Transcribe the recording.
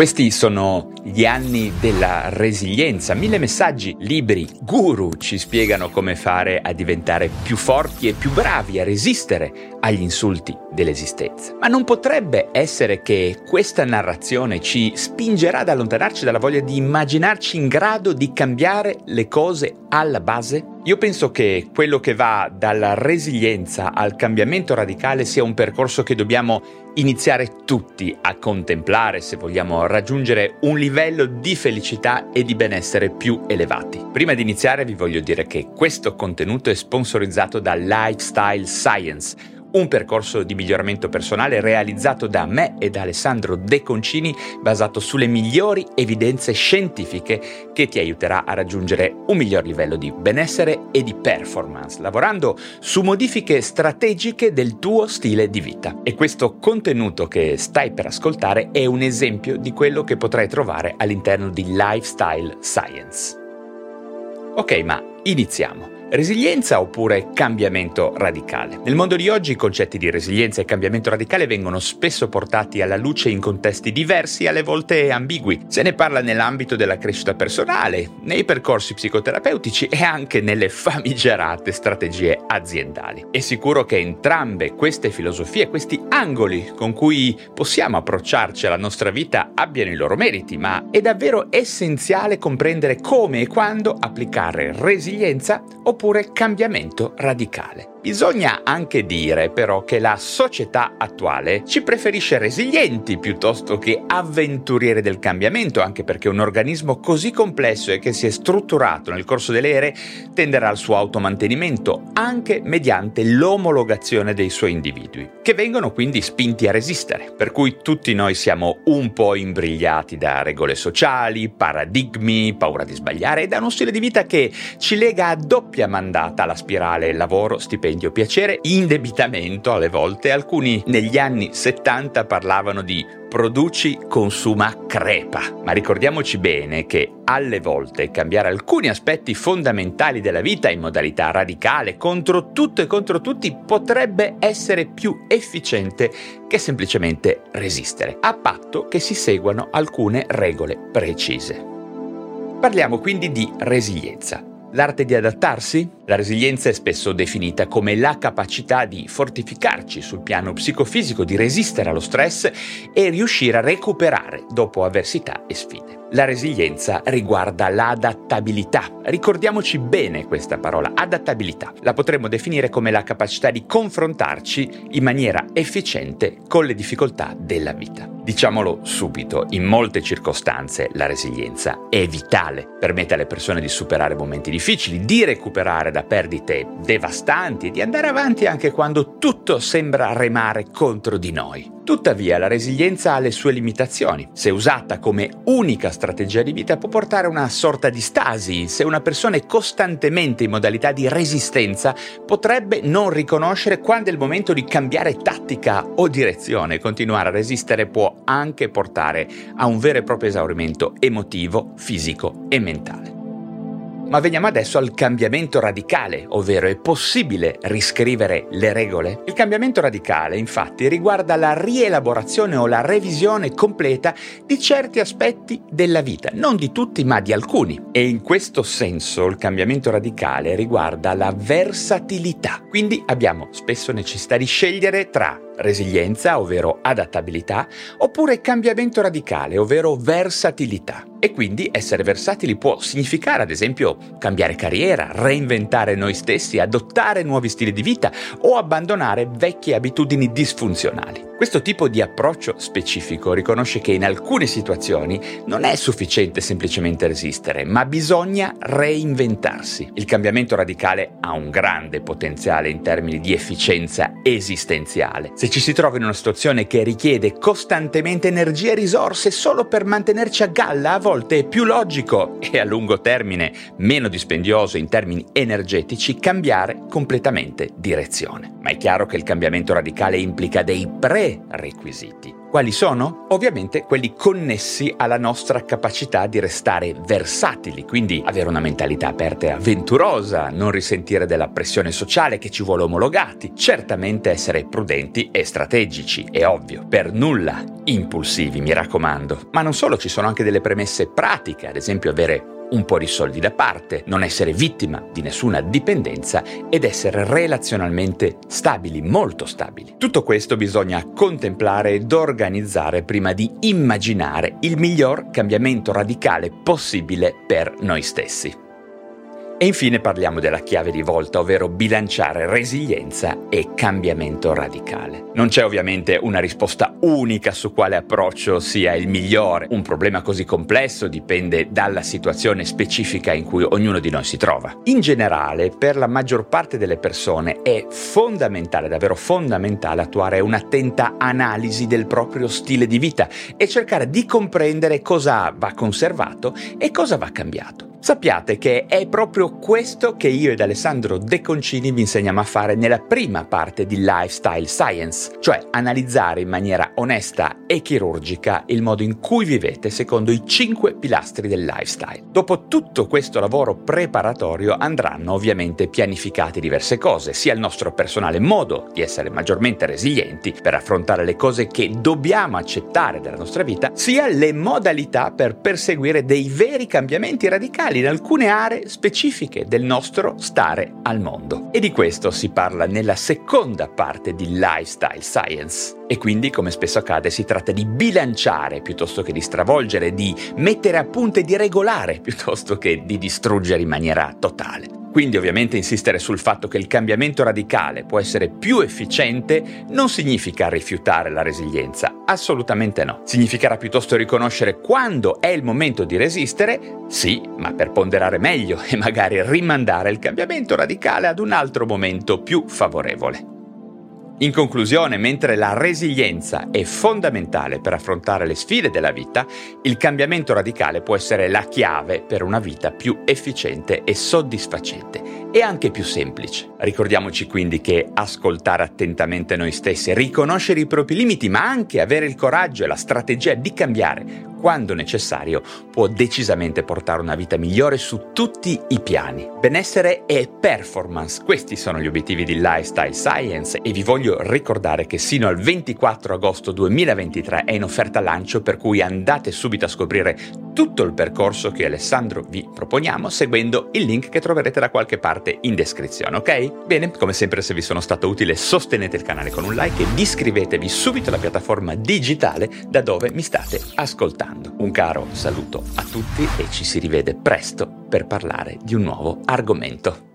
Questi sono gli anni della resilienza. Mille messaggi, libri, guru ci spiegano come fare a diventare più forti e più bravi a resistere agli insulti dell'esistenza. Ma non potrebbe essere che questa narrazione ci spingerà ad allontanarci dalla voglia di immaginarci in grado di cambiare le cose alla base? Io penso che quello che va dalla resilienza al cambiamento radicale sia un percorso che dobbiamo iniziare tutti a contemplare se vogliamo raggiungere un livello di felicità e di benessere più elevati. Prima di iniziare vi voglio dire che questo contenuto è sponsorizzato da Lifestyle Science un percorso di miglioramento personale realizzato da me e da Alessandro De Concini basato sulle migliori evidenze scientifiche che ti aiuterà a raggiungere un miglior livello di benessere e di performance, lavorando su modifiche strategiche del tuo stile di vita. E questo contenuto che stai per ascoltare è un esempio di quello che potrai trovare all'interno di Lifestyle Science. Ok, ma iniziamo. Resilienza oppure cambiamento radicale? Nel mondo di oggi i concetti di resilienza e cambiamento radicale vengono spesso portati alla luce in contesti diversi alle volte ambigui. Se ne parla nell'ambito della crescita personale, nei percorsi psicoterapeutici e anche nelle famigerate strategie aziendali. È sicuro che entrambe queste filosofie, questi angoli con cui possiamo approcciarci alla nostra vita abbiano i loro meriti, ma è davvero essenziale comprendere come e quando applicare resilienza oppure oppure cambiamento radicale. Bisogna anche dire però che la società attuale ci preferisce resilienti piuttosto che avventurieri del cambiamento, anche perché un organismo così complesso e che si è strutturato nel corso delle ere tenderà al suo automantenimento anche mediante l'omologazione dei suoi individui, che vengono quindi spinti a resistere. Per cui tutti noi siamo un po' imbrigliati da regole sociali, paradigmi, paura di sbagliare e da uno stile di vita che ci lega a doppia mandata alla spirale lavoro, stipendio piacere, indebitamento alle volte. Alcuni negli anni 70 parlavano di produci, consuma, crepa. Ma ricordiamoci bene che alle volte cambiare alcuni aspetti fondamentali della vita in modalità radicale contro tutto e contro tutti potrebbe essere più efficiente che semplicemente resistere, a patto che si seguano alcune regole precise. Parliamo quindi di resilienza. L'arte di adattarsi? La resilienza è spesso definita come la capacità di fortificarci sul piano psicofisico, di resistere allo stress e riuscire a recuperare dopo avversità e sfide. La resilienza riguarda l'adattabilità. Ricordiamoci bene questa parola, adattabilità. La potremmo definire come la capacità di confrontarci in maniera efficiente con le difficoltà della vita. Diciamolo subito, in molte circostanze la resilienza è vitale, permette alle persone di superare momenti difficili, di recuperare da perdite devastanti e di andare avanti anche quando tutto sembra remare contro di noi. Tuttavia la resilienza ha le sue limitazioni. Se usata come unica strategia di vita può portare a una sorta di stasi. Se una persona è costantemente in modalità di resistenza potrebbe non riconoscere quando è il momento di cambiare tattica o direzione. Continuare a resistere può anche portare a un vero e proprio esaurimento emotivo, fisico e mentale. Ma veniamo adesso al cambiamento radicale, ovvero è possibile riscrivere le regole? Il cambiamento radicale infatti riguarda la rielaborazione o la revisione completa di certi aspetti della vita, non di tutti ma di alcuni. E in questo senso il cambiamento radicale riguarda la versatilità. Quindi abbiamo spesso necessità di scegliere tra resilienza, ovvero adattabilità, oppure cambiamento radicale, ovvero versatilità. E quindi essere versatili può significare, ad esempio, cambiare carriera, reinventare noi stessi, adottare nuovi stili di vita o abbandonare vecchie abitudini disfunzionali. Questo tipo di approccio specifico riconosce che in alcune situazioni non è sufficiente semplicemente resistere, ma bisogna reinventarsi. Il cambiamento radicale ha un grande potenziale in termini di efficienza esistenziale. Se ci si trova in una situazione che richiede costantemente energie e risorse solo per mantenerci a galla, a volte è più logico e a lungo termine meno dispendioso in termini energetici cambiare completamente direzione. Ma è chiaro che il cambiamento radicale implica dei pre requisiti. Quali sono? Ovviamente quelli connessi alla nostra capacità di restare versatili, quindi avere una mentalità aperta e avventurosa, non risentire della pressione sociale che ci vuole omologati, certamente essere prudenti e strategici, è ovvio, per nulla impulsivi, mi raccomando. Ma non solo, ci sono anche delle premesse pratiche, ad esempio avere un po' di soldi da parte, non essere vittima di nessuna dipendenza ed essere relazionalmente stabili, molto stabili. Tutto questo bisogna contemplare ed organizzare prima di immaginare il miglior cambiamento radicale possibile per noi stessi. E infine parliamo della chiave di volta, ovvero bilanciare resilienza e cambiamento radicale. Non c'è ovviamente una risposta unica su quale approccio sia il migliore. Un problema così complesso dipende dalla situazione specifica in cui ognuno di noi si trova. In generale, per la maggior parte delle persone è fondamentale, davvero fondamentale, attuare un'attenta analisi del proprio stile di vita e cercare di comprendere cosa va conservato e cosa va cambiato. Sappiate che è proprio questo che io ed Alessandro De Concini vi insegniamo a fare nella prima parte di Lifestyle Science, cioè analizzare in maniera onesta e chirurgica il modo in cui vivete secondo i cinque pilastri del lifestyle. Dopo tutto questo lavoro preparatorio andranno ovviamente pianificate diverse cose, sia il nostro personale modo di essere maggiormente resilienti per affrontare le cose che dobbiamo accettare della nostra vita, sia le modalità per perseguire dei veri cambiamenti radicali in alcune aree specifiche del nostro stare al mondo. E di questo si parla nella seconda parte di Lifestyle Science. E quindi, come spesso accade, si tratta di bilanciare piuttosto che di stravolgere, di mettere a punto e di regolare piuttosto che di distruggere in maniera totale. Quindi ovviamente insistere sul fatto che il cambiamento radicale può essere più efficiente non significa rifiutare la resilienza, assolutamente no. Significherà piuttosto riconoscere quando è il momento di resistere, sì, ma per ponderare meglio e magari rimandare il cambiamento radicale ad un altro momento più favorevole. In conclusione, mentre la resilienza è fondamentale per affrontare le sfide della vita, il cambiamento radicale può essere la chiave per una vita più efficiente e soddisfacente e anche più semplice. Ricordiamoci quindi che ascoltare attentamente noi stessi, riconoscere i propri limiti, ma anche avere il coraggio e la strategia di cambiare quando necessario, può decisamente portare una vita migliore su tutti i piani. Benessere e performance, questi sono gli obiettivi di Lifestyle Science e vi voglio ricordare che sino al 24 agosto 2023 è in offerta lancio per cui andate subito a scoprire tutto il percorso che Alessandro vi proponiamo seguendo il link che troverete da qualche parte in descrizione, ok? Bene, come sempre se vi sono stato utile sostenete il canale con un like e iscrivetevi subito alla piattaforma digitale da dove mi state ascoltando. Un caro saluto a tutti e ci si rivede presto per parlare di un nuovo argomento.